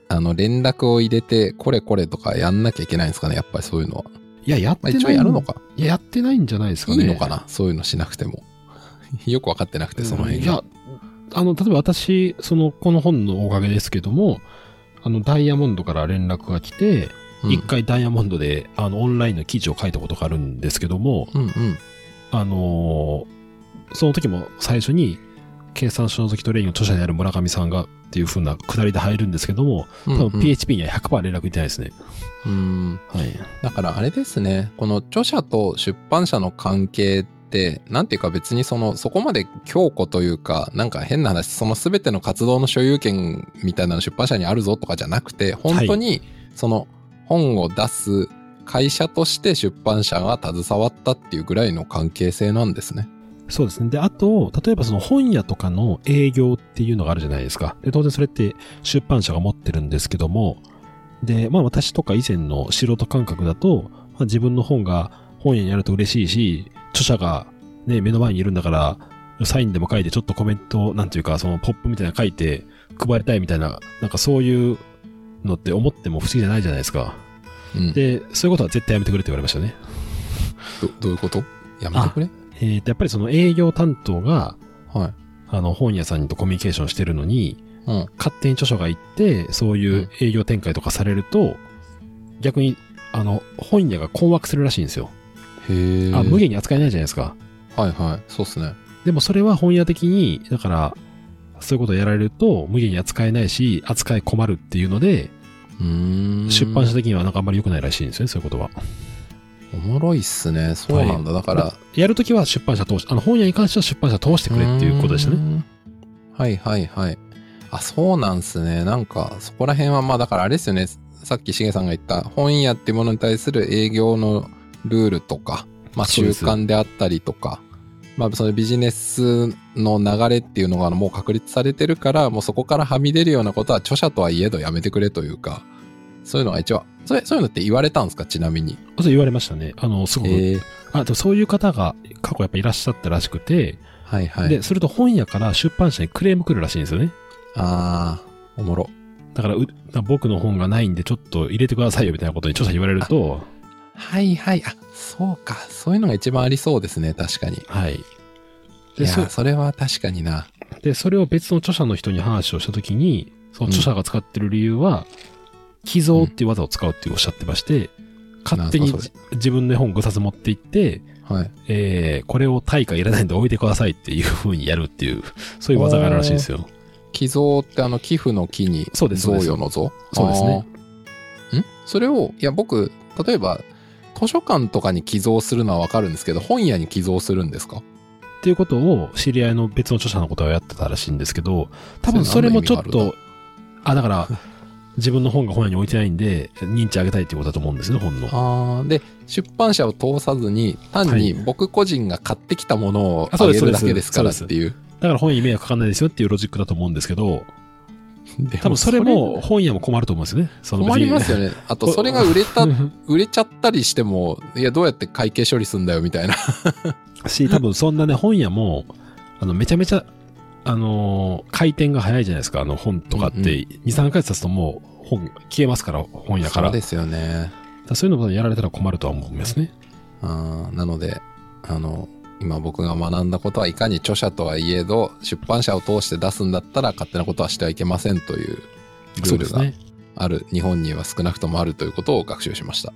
あの、連絡を入れて、これこれとかやんなきゃいけないんですかね、やっぱりそういうのは。いや、やっまあ、てない。一応やるのか。いや、やってないんじゃないですかね。いいのかなそういうのしなくても。よくわかってなくて、その辺が。いや、あの、例えば私、その、この本のおかげですけども、あの、ダイヤモンドから連絡が来て、うん一、回ダイヤモンドで、あの、オンラインの記事を書いたことがあるんですけども、うんうん。あのーその時も最初に、計算書の時トレーニングの著者である村上さんがっていう風なくだりで入るんですけども、うん多分 PHP には100%連絡いってないですね。うん。はい。だからあれですね、この著者と出版社の関係って、なんていうか別にその、そこまで強固というか、なんか変な話、その全ての活動の所有権みたいなの出版社にあるぞとかじゃなくて、本当にその本を出す会社として出版社が携わったっていうぐらいの関係性なんですね。そうですね。で、あと、例えばその本屋とかの営業っていうのがあるじゃないですか。で、当然それって出版社が持ってるんですけども、で、まあ私とか以前の素人感覚だと、まあ、自分の本が本屋にあると嬉しいし、著者がね、目の前にいるんだから、サインでも書いてちょっとコメント、なんていうか、そのポップみたいなの書いて配りたいみたいな、なんかそういうのって思っても不思議じゃないじゃないですか。うん。で、そういうことは絶対やめてくれって言われましたね。どどういうこと？やめてくれえーと、やっぱりその営業担当が、はい。あの、本屋さんとコミュニケーションしてるのに、うん。勝手に著書が行って、そういう営業展開とかされると、逆に、あの、本屋が困惑するらしいんですよ。へえ。あ、無限に扱えないじゃないですか。はいはい。そうっすね。でもそれは本屋的に、だから、そういうことをやられると、無限に扱えないし、扱い困るっていうので、うーん。出版社的にはなんかあんまり良くないらしいんですよね、そういうことは。おもろいっすね。そうなんだ。だから、やるときは出版社通し、あの、本屋に関しては出版社通してくれっていうことでしたね。ね。はいはいはい。あ、そうなんすね。なんか、そこら辺は、まあだからあれですよね。さっきしげさんが言った本屋っていうものに対する営業のルールとか、まあ習慣であったりとか、まあそのビジネスの流れっていうのがもう確立されてるから、もうそこからはみ出るようなことは著者とはいえどやめてくれというか、そういうのが一応、それそういうのって言われたんですか？ちなみに。そう言われましたね。あの、すごく、ええあ、でもそういう方が過去やっぱいらっしゃったらしくて、はいはい。で、すると本屋から出版社にクレーム来るらしいんですよね。あー、おもろ。だからう、僕の本がないんでちょっと入れてくださいよみたいなことに著者に言われると、はいはい。あ、そうか。そういうのが一番ありそうですね。確かに。はい。いで、や、そそれは確かにな。で、それを別の著者の人に話をしたときに、その著者が使ってる理由は、寄贈っていう技を使うっておっしゃってまして、勝手に自分の本5冊持って行って、はい。えー、これを対価いらないんで置いてくださいっていう風にやるっていう、そういう技があるらしいですよ。寄贈ってあの寄付の木に贈与の贈そうですね。ん？それを、いや僕、例えば図書館とかに寄贈するのはわかるんですけど、本屋に寄贈するんですか？っていうことを知り合いの別の著者のことはやってたらしいんですけど、多分それもちょっと、あ、だから、自分の本が本屋に置いてないんで、認知上げたいっていうことだと思うんですね、本の。あーで、出版社を通さずに、単にはい僕個人が買ってきたものをあそうですあげるだけですからっそうていう。だから本屋に迷惑かかんないですよっていうロジックだと思うんですけど、で多分それも本屋も困ると思うんですよね。その困りますよね。あと、それが売れた、ね。売れちゃったりしても、いや、どうやって会計処理すんだよみたいな。し、多分そんなね、本屋も、あの、めちゃめちゃ、あのー回転が早いじゃないですか。あの本とかって、うんうん2、3ヶ月経つともう本消えますから、本屋から。そうですよね。そういうのもやられたら困るとは思いますね。あーなので、あの、今僕が学んだことはいかに著者とはいえど、出版社を通して出すんだったら勝手なことはしてはいけませんというルールが。ある、日本には少なくともあるということを学習しました。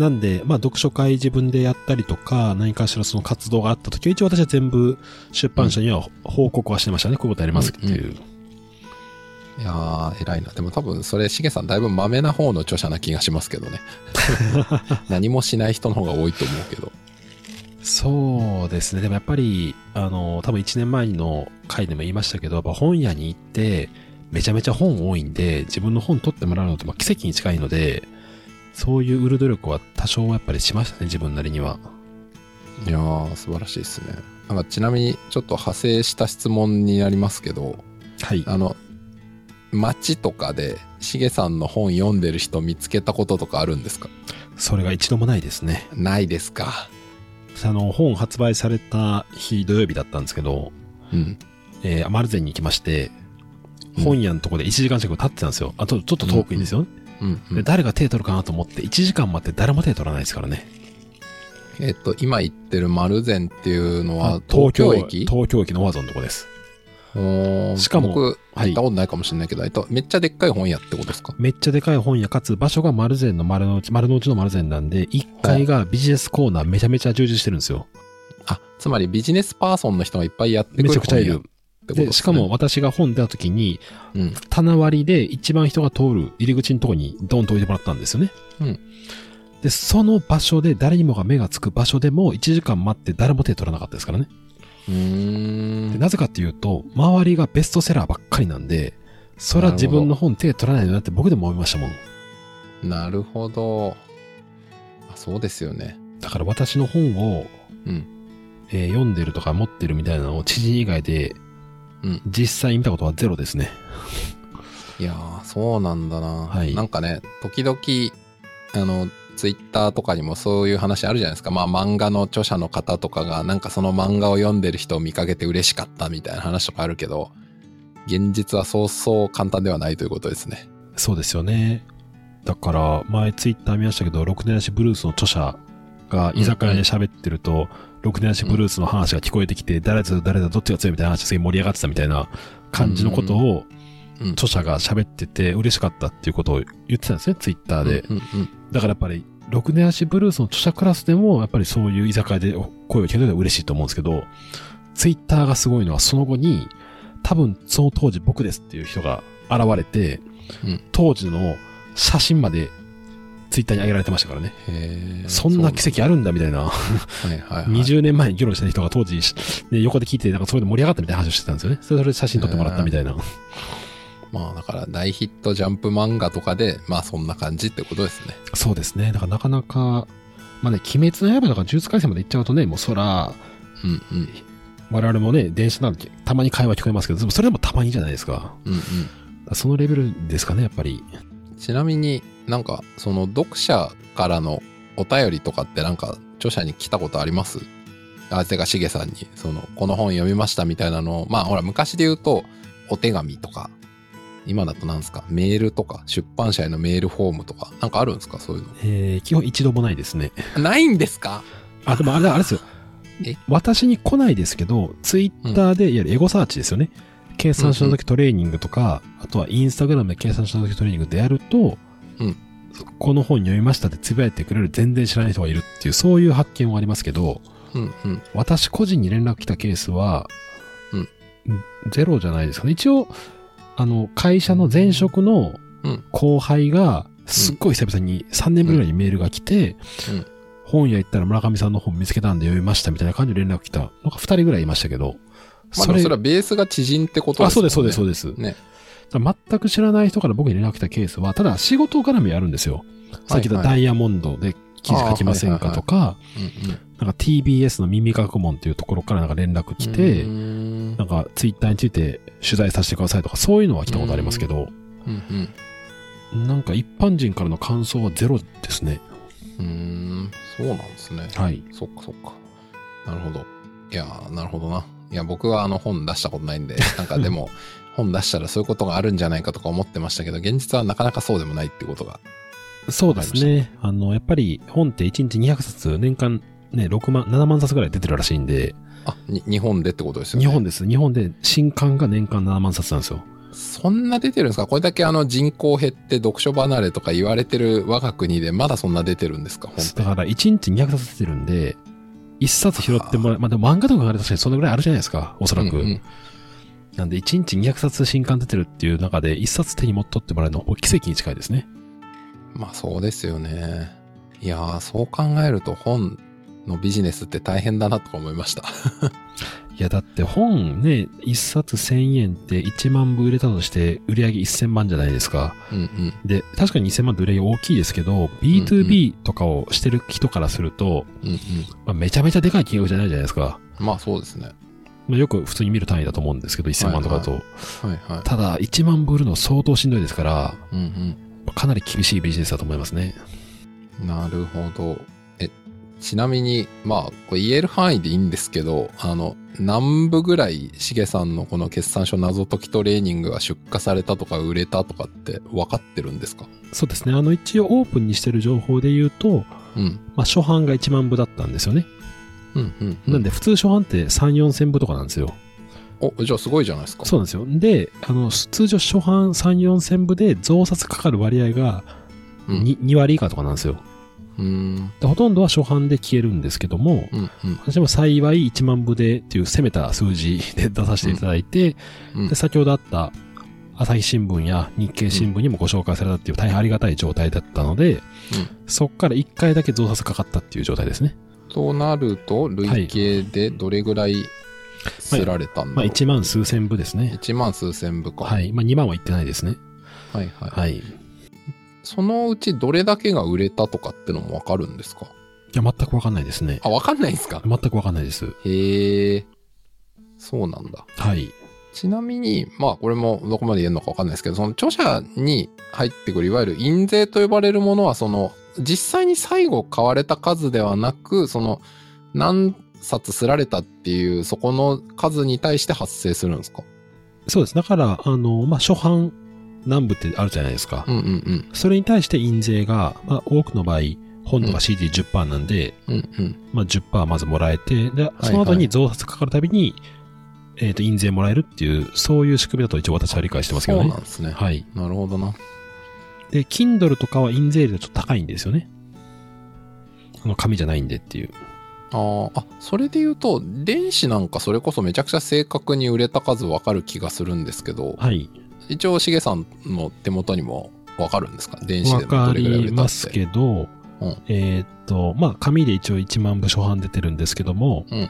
なんで、まあ、読書会自分でやったりとか、何かしらその活動があった時は、一応私は全部出版社には報告はしてましたね。こういうことやりますっていう。いやー、偉いな。でも多分それ、しげさんだいぶマメな方の著者な気がしますけどね。何もしない人の方が多いと思うけど。そうですね。でもやっぱり、あの、多分1年前の回でも言いましたけど、やっぱ本屋に行って、めちゃめちゃ本多いんで、自分の本取ってもらうのってまあ奇跡に近いので、そういう売る努力は多少はやっぱりしましたね、自分なりには。いやー、素晴らしいですね。なんかちなみにちょっと派生した質問になりますけど、はい。あの、街とかで、しげさんの本読んでる人見つけたこととかあるんですか？それが一度もないですね。ないですか。あの、本発売された日土曜日だったんですけど、うん。えー、アマルゼンに行きまして、うん本屋のとこで1時間近く立ってたんですよ。あと、ちょっと遠くにですよ。うん、うで、ん。誰が手取るかなと思って、1時間待って誰も手取らないですからね。えっと、今言ってる丸善っていうのはあ東京駅？東京駅のワゾンのとこです。しかも僕、はい行ったことないかもしれないけど、えっと、めっちゃでっかい本屋ってことですか？めっちゃでかい本屋かつ場所が丸善の丸の内、丸の内の丸善なんで、1階がビジネスコーナーめちゃめちゃ充実してるんですよ。あ、つまりビジネスパーソンの人がいっぱいやってくるめちゃくちゃいる。本屋ってことです、ね。で、しかも、私が本出た時に、うん。棚割りで一番人が通る入り口のとこにドンと置いてもらったんですよね。うんで、その場所で誰にもが目がつく場所でも1時間待って誰も手取らなかったですからね。うーん。でなぜかっていうと、周りがベストセラーばっかりなんで、それは自分の本手取らないよなって僕でも思いましたもん。なるほど。あそうですよね。だから私の本を、うんえー読んでるとか持ってるみたいなのを知人以外でうん。実際見たことはゼロですね。いやー、そうなんだな。はいなんかね、時々、あの、ツイッターとかにもそういう話あるじゃないですか。まあ漫画の著者の方とかが、なんかその漫画を読んでる人を見かけて嬉しかったみたいな話とかあるけど、現実はそうそう簡単ではないということですね。そうですよね。だから、前ツイッター見ましたけど、六年足ブルースの著者が居酒屋で喋ってると、六年足ブルースの話が聞こえてきて、誰だ誰だどっちが強いみたいな話ですげえ盛り上がってたみたいな感じのことをうん。著者が喋ってて嬉しかったっていうことを言ってたんですね、ツイッターで。だからやっぱり、六年足ブルースの著者クラスでも、やっぱりそういう居酒屋で声を聞けるのは嬉しいと思うんですけど、ツイッターがすごいのはその後に、多分その当時僕ですっていう人が現れて、うん当時の写真までツイッターに上げられてましたからね。そんな奇跡あるんだみたいな。はいはい、はい。20年前に議論した人が当時、ね、横で聞いて、なんかそれで盛り上がったみたいな話をしてたんですよね。それで写真撮ってもらったみたいな。まあだから大ヒットジャンプ漫画とかで、まあそんな感じってことですね。そうですね。だからなかなか、まあね、鬼滅の刃とか呪術廻戦まで行っちゃうとね、もうそら、うんうん。我々もね、電車なんてたまに会話聞こえますけど、でもそれでもたまにじゃないですか。うんうん。そのレベルですかね、やっぱり。ちなみになんかその読者からのお便りとかってなんか著者に来たことあります？あてかしげさんにそのこの本読みましたみたいなのをまあほら昔で言うとお手紙とか。今だとなんですか？メールとか？出版社へのメールフォームとか？なんかあるんですか？そういうえー、基本一度もないですね。のないんですか？あ、でもあれ、あれですよ。え？私に来ないですけど、ツイッターで、いわゆるエゴサーチですよね。計算した時トレーニングとか、あとはインスタグラムで計算した時トレーニングでやると、うん。この本読みましたってつぶやいてくれる全然知らない人がいるっていう、そういう発見はありますけど、うんうん。私個人に連絡来たケースは、うん。ゼロじゃないですかね。一応、あの、会社の前職のうん。後輩が、すっごい久々に3年ぶりぐらいにメールが来て、うん。本屋行ったら村上さんの本見つけたんで読みましたみたいな感じで連絡来た。なんか2人ぐらいいましたけど、それはベースが知人ってことあ、ですそうよねです、そうです、そうです。ね全く知らない人から僕に連絡来たケースは、ただ仕事絡みあるんですよ。さっき言ったダイヤモンドで記事書きませんかとか、うんうんなんか TBS の耳学問っていうところからなんか連絡来て、んなんかツイッターについて取材させてくださいとかそういうのは来たことありますけど、うんなんか一般人からの感想はゼロですね。うんそうなんですねはい。そっかそっか。なるほど。いやー、なるほどな。いや、僕はあの本出したことないんで、なんかでも、本出したらそういうことがあるんじゃないかとか思ってましたけど、現実はなかなかそうでもないってことが。そうですね。あの、やっぱり本って1日200冊、年間ね、6万、7万冊ぐらい出てるらしいんで、あ、に日本でってことですよね。日本です。日本で新刊が年間7万冊なんですよ。そんな出てるんですか？これだけあの人口減って読書離れとか言われてる我が国でまだそんな出てるんですか？本だから1日200冊出てるんで、1冊拾ってもらえ、まあでも漫画とかが確かにそのぐらいあるじゃないですか、おそらく。うんうんなんで1日200冊新刊出てるっていう中で1冊手に持っとってもらえるのは奇跡に近いですね。まあそうですよね。いやー、そう考えると本のビジネスって大変だなとか思いました。いや、だって本ね、1冊1000円って1万部売れたとして売り上げ1000万じゃないですか。うんうん。で、確かに2000万って売り上げ大きいですけど、B2B とかをしてる人からすると、うんうん。まあ、めちゃめちゃでかい金額じゃないじゃないですか。まあそうですね。まあ、よく普通に見る単位だと思うんですけど、1000万とかだと。はいはい。ただ、1万部売るの相当しんどいですから、うんかなり厳しいビジネスだと思いますね。うん。なるほど。え、ちなみに、まあ、これ言える範囲でいいんですけど、あの、何部ぐらい、しげさんのこの決算書謎解きトレーニングが出荷されたとか売れたとかって分かってるんですか？そうですね。あの、一応オープンにしてる情報で言うと、うん。まあ、初版が1万部だったんですよね。うんうん、うん。なんで、普通初版って3、4千部とかなんですよ。お、じゃあすごいじゃないですか。そうなんですよ。で、あの、通常初版3、4千部で増刷かかる割合がうん。2, 2割以下とかなんですよ。でほとんどは初版で消えるんですけども、うんうん。私も幸い1万部でっていう攻めた数字で出させていただいて、うんで先ほどあった朝日新聞や日経新聞にもご紹介されたっていう大変ありがたい状態だったので、そこから1回だけ増刷かかったっていう状態ですね。となると、累計でどれぐらいすられたんだまあろう、1万数千部ですね。1万数千部か。。はいい。まあ2万はいってないですね。はいはい。はい。いそのうちどれだけが売れたとかってのもわかるんですか？や、全くわかんないですね。あ、わかんないんですか？全くわかんないです。へえ。そうなんだ。はい。ちなみに、まあこれもどこまで言えるのかわかんないですけど、その著者に入ってくるいわゆる印税と呼ばれるものは、その実際に最後買われた数ではなく、その何冊すられたっていうそこの数に対して発生するんですか？そうです。だから、あの、まあ、初版南部ってあるじゃないですか。うんうんそれに対して印税が、まあ、多くの場合、本とか CD10% なんで、うん。うんうん。まあ、10%まずもらえて、で、その後に増刷かかるたびに、えっ、と、印税もらえるっていう、そういう仕組みだと一応私は理解してますけそうどね。なんですね。はい。なるほどな。で、Kindle とかは印税率がちょっと高いんですよね。あの、紙じゃないんでっていう。あーあ、それで言うと、電子なんかそれこそめちゃくちゃ正確に売れた数わかる気がするんですけど、はい。一応、しげさんの手元にもわかるんですか？電子わかでもどれぐらい売れたって。りますけど、うんえーっと、まあ、紙で一応1万部初版出てるんですけども、うん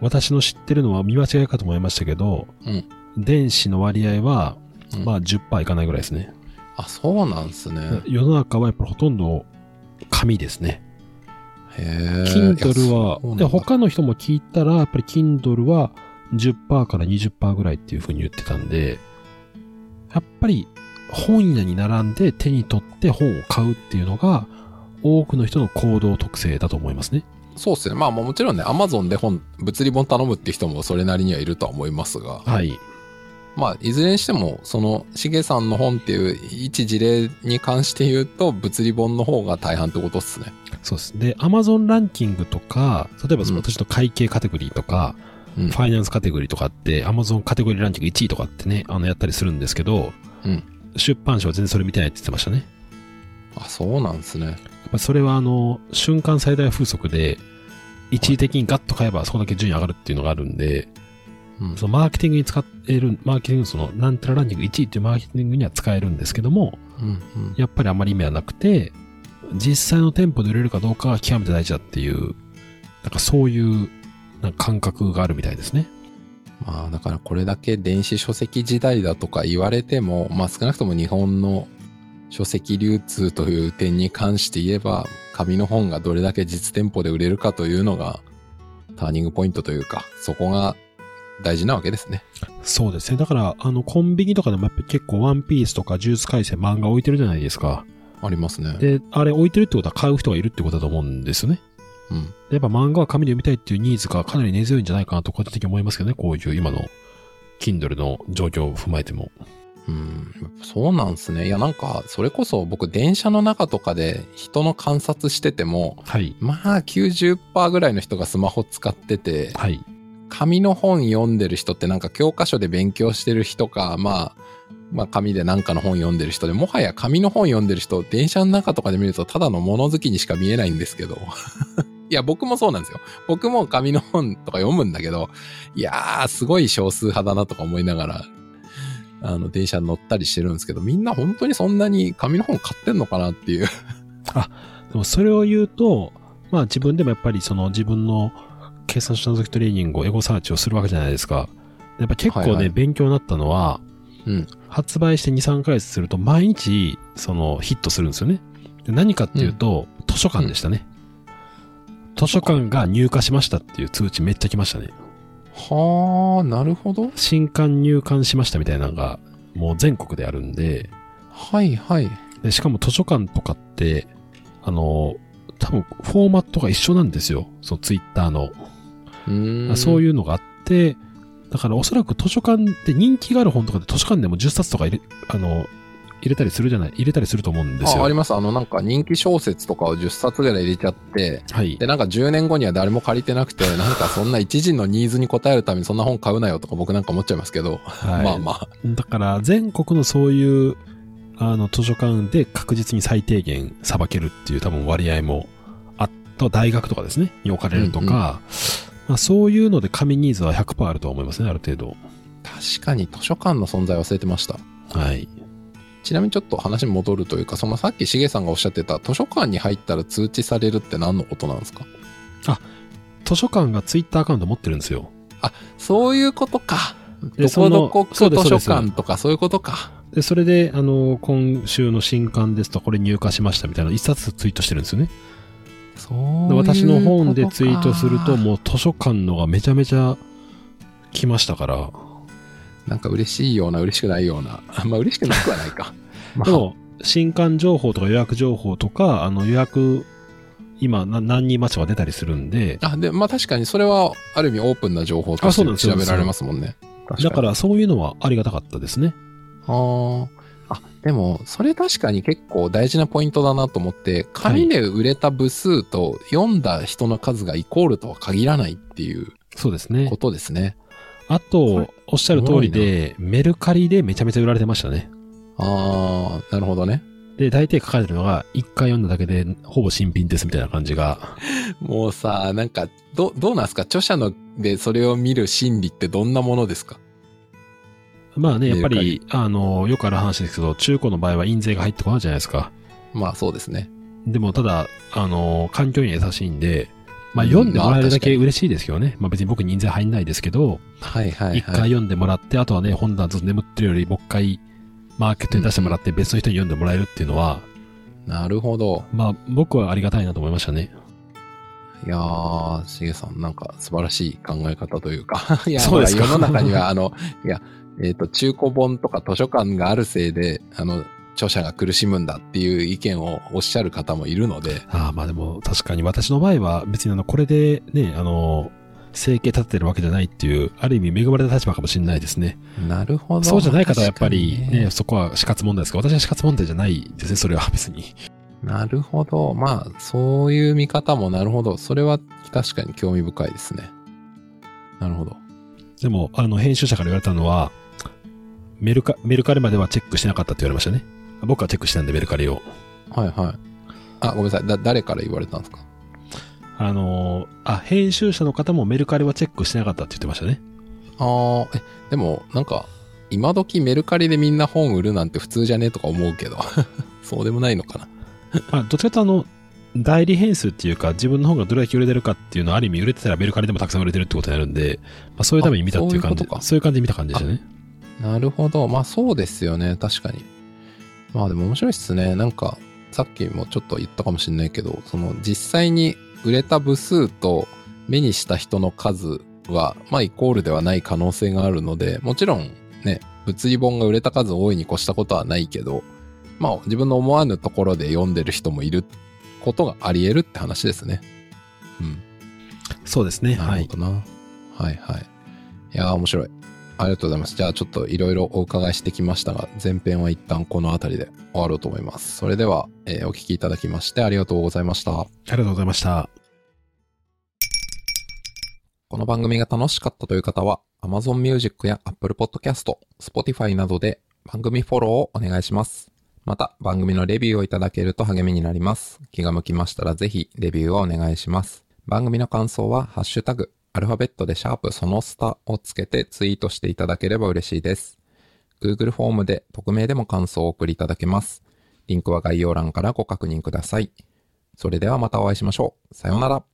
私の知ってるのは見間違いかと思いましたけど、うん電子の割合は、うんまあ10%いかないぐらいですね。あ、そうなんすね。世の中はやっぱりほとんど紙ですね。へえ。Kindle はで他の人も聞いたら、やっぱり Kindle は10%から20%ぐらいっていう風に言ってたんで、やっぱり本屋に並んで手に取って本を買うっていうのが、多くの人の行動特性だと思いますね。そうっすね。まあまあもちろんね、アマゾンで本、物理本頼むって人もそれなりにはいるとは思いますが、はい。まあ、いずれにしても、その、しげさんの本っていう一事例に関して言うと、物理本の方が大半ってことっすね。そうです。で、Amazon ランキングとか、例えばそのうん私の会計カテゴリーとか、うんファイナンスカテゴリーとかって、Amazon カテゴリーランキング1位とかってね、あの、やったりするんですけど、うん出版社は全然それ見てないって言ってましたね。あ、そうなんですね。やっぱそれはあの、瞬間最大風速で、一時的にガッと買えばそこだけ順位上がるっていうのがあるんで、うん。そのマーケティングに使える、マーケティングその、なんたらランキング1位っていうマーケティングには使えるんですけども、うんうん。やっぱりあまり意味はなくて、実際の店舗で売れるかどうかが極めて大事だっていう、なんかそういう感覚があるみたいですね。まあ、だからこれだけ電子書籍時代だとか言われても、まあ少なくとも日本の書籍流通という点に関して言えば、紙の本がどれだけ実店舗で売れるかというのが、ターニングポイントというか、そこが大事なわけですね。そうですね。だから、あの、コンビニとかでもやっぱり結構ワンピースとかジュース回線漫画置いてるじゃないですか。ありますね。で、あれ置いてるってことは買う人がいるってことだと思うんですよね。うん。でやっぱ漫画は紙で読みたいっていうニーズがかなり根強いんじゃないかなと個人的に思いますけどね。こういう今の Kindle の状況を踏まえても。うん、そうなんですね。いや、なんか、それこそ僕、電車の中とかで人の観察してても、はい。まあ、90%ぐらいの人がスマホ使ってて、はい。紙の本読んでる人ってなんか教科書で勉強してる人か、まあ、まあ紙でなんかの本読んでる人で、もはや紙の本読んでる人、電車の中とかで見るとただの物好きにしか見えないんですけど。いや、僕もそうなんですよ。僕も紙の本とか読むんだけど、いやー、すごい少数派だなとか思いながら、あの、電車に乗ったりしてるんですけど、みんな本当にそんなに紙の本買ってんのかなっていう。でもそれを言うと、まあ自分でもやっぱりその自分の計算書の時トレーニングをエゴサーチをするわけじゃないですか。やっぱ結構ね、はいはい勉強になったのは、うん。発売して2、3ヶ月すると毎日そのヒットするんですよね。で何かっていうと、図書館でしたね。図書館が入荷しましたっていう通知めっちゃ来ましたね。はあ、なるほど。新刊入館しましたみたいなのがもう全国であるんで、はいはい。でしかも図書館とかって、あの、多分フォーマットが一緒なんですよ。そのツイッターの。うーん。そういうのがあって、だからおそらく図書館で人気がある本とかで図書館でも10冊とか入れ、あの、入れたりするじゃない、入れたりすると思うんですよ。ああります。あの、なんか人気小説とかを10冊ぐらい入れちゃって、はい。で、なんか10年後には誰も借りてなくて、なんかそんな一時のニーズに応えるためにそんな本買うなよとか僕なんか思っちゃいますけど、はい、まあまあ。だから全国のそういう、あの、図書館で確実に最低限さばけるっていう多分割合も、あと大学とかですね、に置かれるとか、うんうんまあそういうので紙ニーズは100%あると思いますね、ある程度。確かに図書館の存在忘れてました。はい。ちなみにちょっと話戻るというか、そのさっきしげさんがおっしゃってた図書館に入ったら通知されるって何のことなんですか？図書館がツイッターアカウント持ってるんですよ。そういうことか。でどこどこそのそうです図書館とかそういうことか。で、それで、あの、今週の新刊ですと、これ入荷しましたみたいな一冊ツイートしてるんですよね。そうで私の本でツイートすると、もう図書館のがめちゃめちゃ来ましたから。なんか嬉しいような嬉しくないような。まあ嬉しくなくはないか。まあでも、新刊情報とか予約情報とか、あの予約、今な何人待ちが出たりするんで、あ、で、まあ確かにそれはある意味オープンな情報として調べられますもんね。確だからそういうのはありがたかったですね。あーあ、でも、それ確かに結構大事なポイントだなと思って、紙で売れた部数と読んだ人の数がイコールとは限らないっていうそうですねこ。とですね。あことれ、おっしゃる通りで、メルカリでめちゃめちゃ売られてましたね。ああ、なるほどね。で、大体書かれてるのが、一回読んだだけで、ほぼ新品ですみたいな感じが。もうさ、なんか、ど、どうなんですか？著者のでそれを見る心理ってどんなものですか？まあね、やっぱり、あの、よくある話ですけど、中古の場合は印税が入ってこないじゃないですか。まあそうですね。でも、ただ、あの、環境に優しいんで、まあうん読んでもらえるだけ嬉しいですけどね。まあ別に僕に印税入んないですけど、はいはい一、回はい。読んでもらって、あとはね、本棚ずっと眠ってるより、もう一回マーケットに出してもらって別の人に読んでもらえるっていうのは、なるほど。まあ僕はありがたいなと思いましたね。いやー、しげさん、なんか素晴らしい考え方というか、いや、そうです世の中には、あの、いや、えっ、と、中古本とか図書館があるせいで、あの、著者が苦しむんだっていう意見をおっしゃる方もいるので、ああ、まあでも確かに私の場合は別にあの、これでね、あの、生計立ててるわけじゃないっていう、ある意味恵まれた立場かもしれないですね。なるほど。そうじゃない方はやっぱり確かにね、そこは死活問題ですが、私は死活問題じゃないですね、それは別に。なるほど。まあ、そういう見方もなるほど。それは確かに興味深いですね。なるほど。でも、あの、編集者から言われたのは、メルカ、メルカリまではチェックしてなかったって言われましたね。僕はチェックしたんで、メルカリを。はいはい。あ、ごめんなさい。だ、誰から言われたんですか？あのーあ、編集者の方もメルカリはチェックしてなかったって言ってましたね。あー、え、でも、なんか、今時メルカリでみんな本売るなんて普通じゃねとか思うけど、そうでもないのかな。まあ、どっちかというとあの、代理編数っていうか、自分の本がどれだけ売れてるかっていうのは、ある意味売れてたらメルカリでもたくさん売れてるってことになるんで、まあ、そういうために見たっていう感じ。そういう感じで見た感じでしたね。なるほど。まあそうですよね。確かに。まあでも面白いっすね。なんか、さっきもちょっと言ったかもしれないけど、その実際に売れた部数と目にした人の数は、まあイコールではない可能性があるので、もちろんね、物理本が売れた数多いに越したことはないけど、まあ自分の思わぬところで読んでる人もいることがあり得るって話ですね。うん。そうですね。はい。なるほどな。はいはい。いやー面白い。ありがとうございます。じゃあちょっといろいろお伺いしてきましたが、前編は一旦この辺りで終わろうと思います。それでは、えーお聞きいただきましてありがとうございました。ありがとうございました。この番組が楽しかったという方は、Amazon Music や Apple Podcast、Spotify などで番組フォローをお願いします。また、番組のレビューをいただけると励みになります。気が向きましたらぜひ、レビューをお願いします。番組の感想は、ハッシュタグ、アルファベットでシャープそのスタをつけてツイートしていただければ嬉しいです。Google フォームで匿名でも感想を送りいただけます。リンクは概要欄からご確認ください。それではまたお会いしましょう。さようなら。